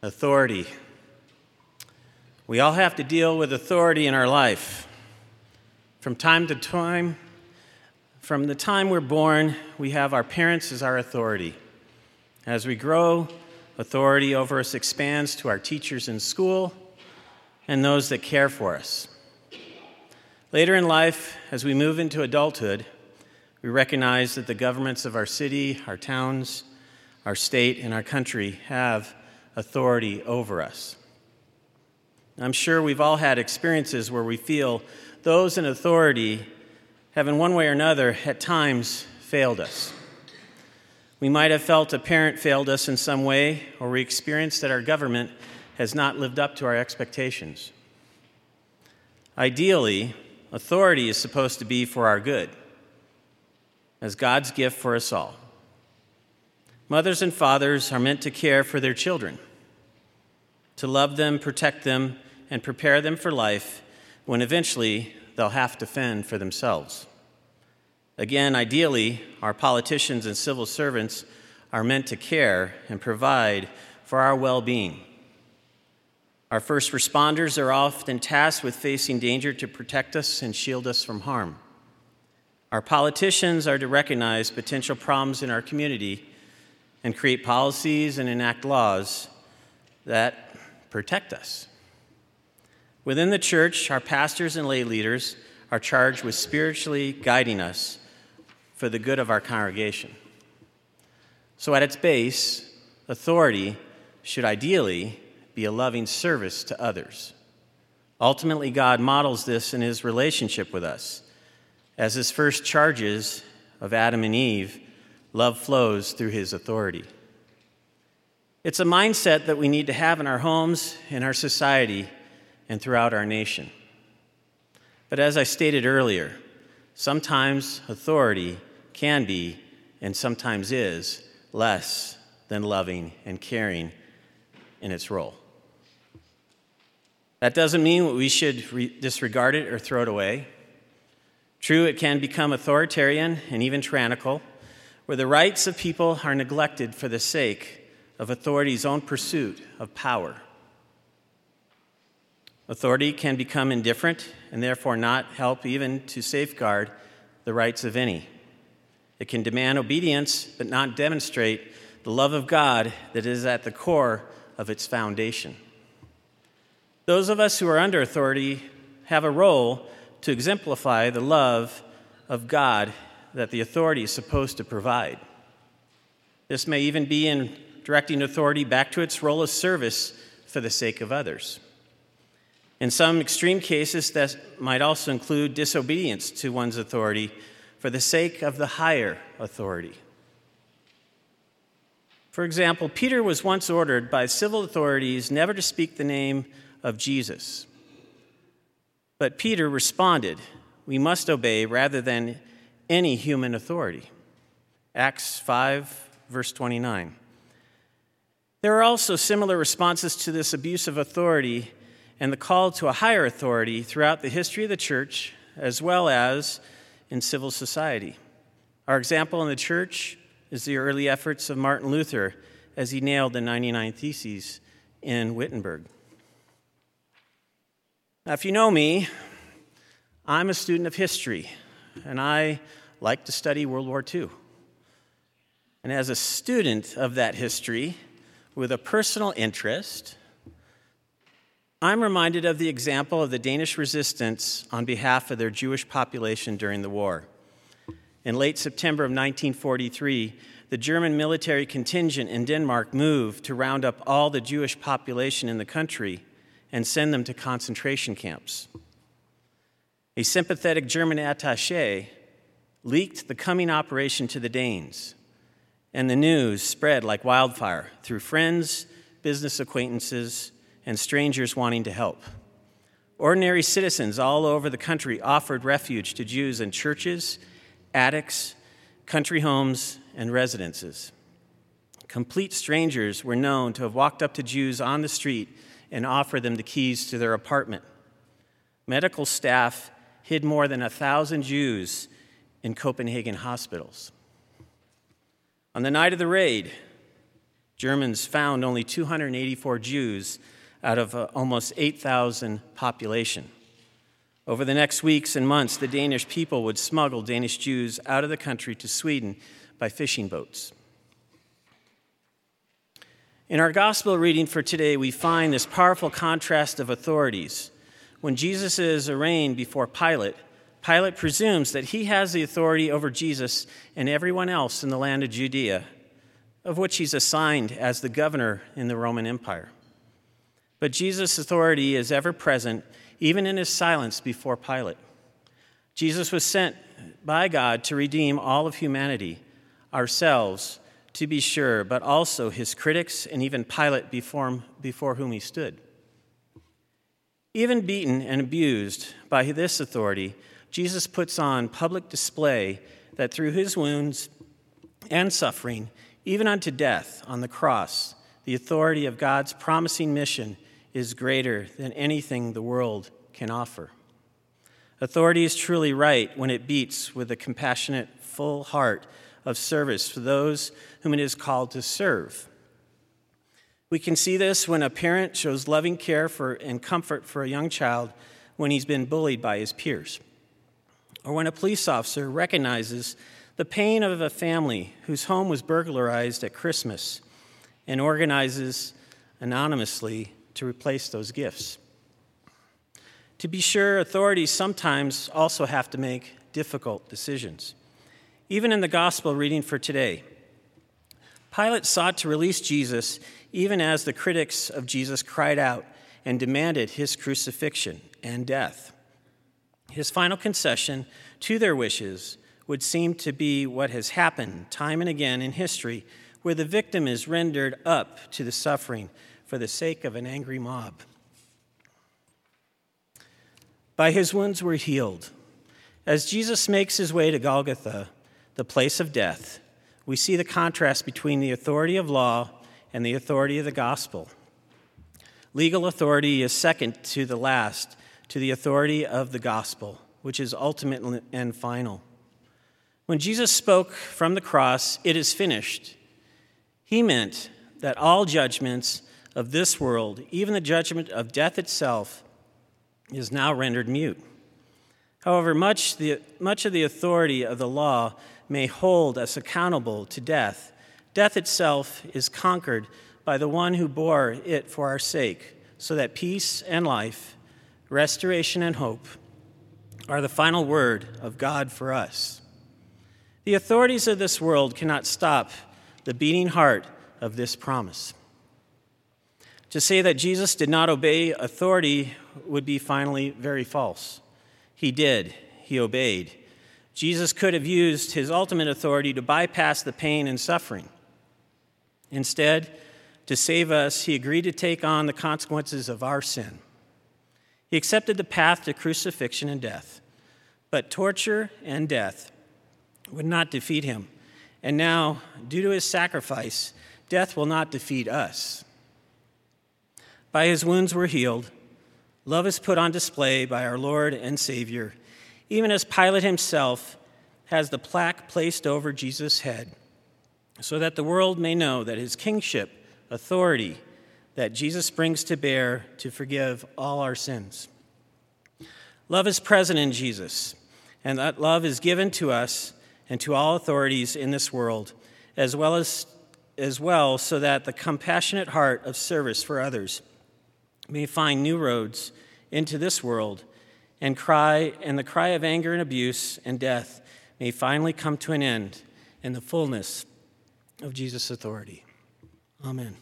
Authority. We all have to deal with authority in our life. From time to time, from the time we're born, we have our parents as our authority. As we grow, authority over us expands to our teachers in school and those that care for us. Later in life, as we move into adulthood, we recognize that the governments of our city, our towns, our state, and our country have authority over us. I'm sure we've all had experiences where we feel those in authority have, in one way or another, at times failed us. We might have felt a parent failed us in some way, or we experienced that our government has not lived up to our expectations. Ideally, authority is supposed to be for our good, as God's gift for us all. Mothers and fathers are meant to care for their children to love them, protect them, and prepare them for life when eventually they'll have to fend for themselves. Again, ideally, our politicians and civil servants are meant to care and provide for our well being. Our first responders are often tasked with facing danger to protect us and shield us from harm. Our politicians are to recognize potential problems in our community and create policies and enact laws that protect us. Within the church, our pastors and lay leaders are charged with spiritually guiding us for the good of our congregation. So, at its base, authority should ideally be a loving service to others. Ultimately, God models this in his relationship with us. As his first charges of Adam and Eve, love flows through his authority. It's a mindset that we need to have in our homes, in our society, and throughout our nation. But as I stated earlier, sometimes authority can be, and sometimes is, less than loving and caring in its role. That doesn't mean we should re- disregard it or throw it away. True, it can become authoritarian and even tyrannical, where the rights of people are neglected for the sake of authority's own pursuit of power. Authority can become indifferent and therefore not help even to safeguard the rights of any. It can demand obedience but not demonstrate the love of God that is at the core of its foundation. Those of us who are under authority have a role to exemplify the love of God that the authority is supposed to provide. This may even be in directing authority back to its role of service for the sake of others. In some extreme cases, that might also include disobedience to one's authority for the sake of the higher authority. For example, Peter was once ordered by civil authorities never to speak the name of Jesus. But Peter responded, We must obey rather than any human authority. Acts 5, verse 29. There are also similar responses to this abuse of authority and the call to a higher authority throughout the history of the church, as well as in civil society. Our example in the church is the early efforts of Martin Luther as he nailed the 99 Theses in Wittenberg. Now, if you know me, I'm a student of history, and I like to study World War II. And as a student of that history, with a personal interest, I'm reminded of the example of the Danish resistance on behalf of their Jewish population during the war. In late September of 1943, the German military contingent in Denmark moved to round up all the Jewish population in the country and send them to concentration camps. A sympathetic German attache leaked the coming operation to the Danes and the news spread like wildfire through friends, business acquaintances, and strangers wanting to help. Ordinary citizens all over the country offered refuge to Jews in churches, attics, country homes, and residences. Complete strangers were known to have walked up to Jews on the street and offered them the keys to their apartment. Medical staff hid more than a thousand Jews in Copenhagen hospitals. On the night of the raid, Germans found only 284 Jews out of uh, almost 8,000 population. Over the next weeks and months, the Danish people would smuggle Danish Jews out of the country to Sweden by fishing boats. In our gospel reading for today, we find this powerful contrast of authorities. When Jesus is arraigned before Pilate, Pilate presumes that he has the authority over Jesus and everyone else in the land of Judea, of which he's assigned as the governor in the Roman Empire. But Jesus' authority is ever present even in his silence before Pilate. Jesus was sent by God to redeem all of humanity, ourselves, to be sure, but also his critics and even Pilate before, before whom he stood. Even beaten and abused by this authority, Jesus puts on public display that through his wounds and suffering, even unto death on the cross, the authority of God's promising mission is greater than anything the world can offer. Authority is truly right when it beats with a compassionate, full heart of service for those whom it is called to serve. We can see this when a parent shows loving care for and comfort for a young child when he's been bullied by his peers, or when a police officer recognizes the pain of a family whose home was burglarized at Christmas and organizes anonymously to replace those gifts. To be sure, authorities sometimes also have to make difficult decisions. Even in the gospel reading for today, Pilate sought to release Jesus even as the critics of Jesus cried out and demanded his crucifixion and death. His final concession to their wishes would seem to be what has happened time and again in history, where the victim is rendered up to the suffering for the sake of an angry mob. By his wounds we're healed. As Jesus makes his way to Golgotha, the place of death, we see the contrast between the authority of law and the authority of the gospel. Legal authority is second to the last, to the authority of the gospel, which is ultimate and final. When Jesus spoke from the cross, it is finished, he meant that all judgments of this world, even the judgment of death itself, is now rendered mute. However, much, the, much of the authority of the law may hold us accountable to death. Death itself is conquered by the one who bore it for our sake, so that peace and life, restoration and hope are the final word of God for us. The authorities of this world cannot stop the beating heart of this promise. To say that Jesus did not obey authority would be finally very false. He did, he obeyed. Jesus could have used his ultimate authority to bypass the pain and suffering. Instead, to save us, he agreed to take on the consequences of our sin. He accepted the path to crucifixion and death. But torture and death would not defeat him. And now, due to his sacrifice, death will not defeat us. By his wounds we're healed. Love is put on display by our Lord and Savior, even as Pilate himself has the plaque placed over Jesus' head, so that the world may know that his kingship, authority, that Jesus brings to bear to forgive all our sins. Love is present in Jesus, and that love is given to us and to all authorities in this world, as well as as well so that the compassionate heart of service for others may find new roads into this world and cry and the cry of anger and abuse and death may finally come to an end in the fullness of Jesus' authority. Amen.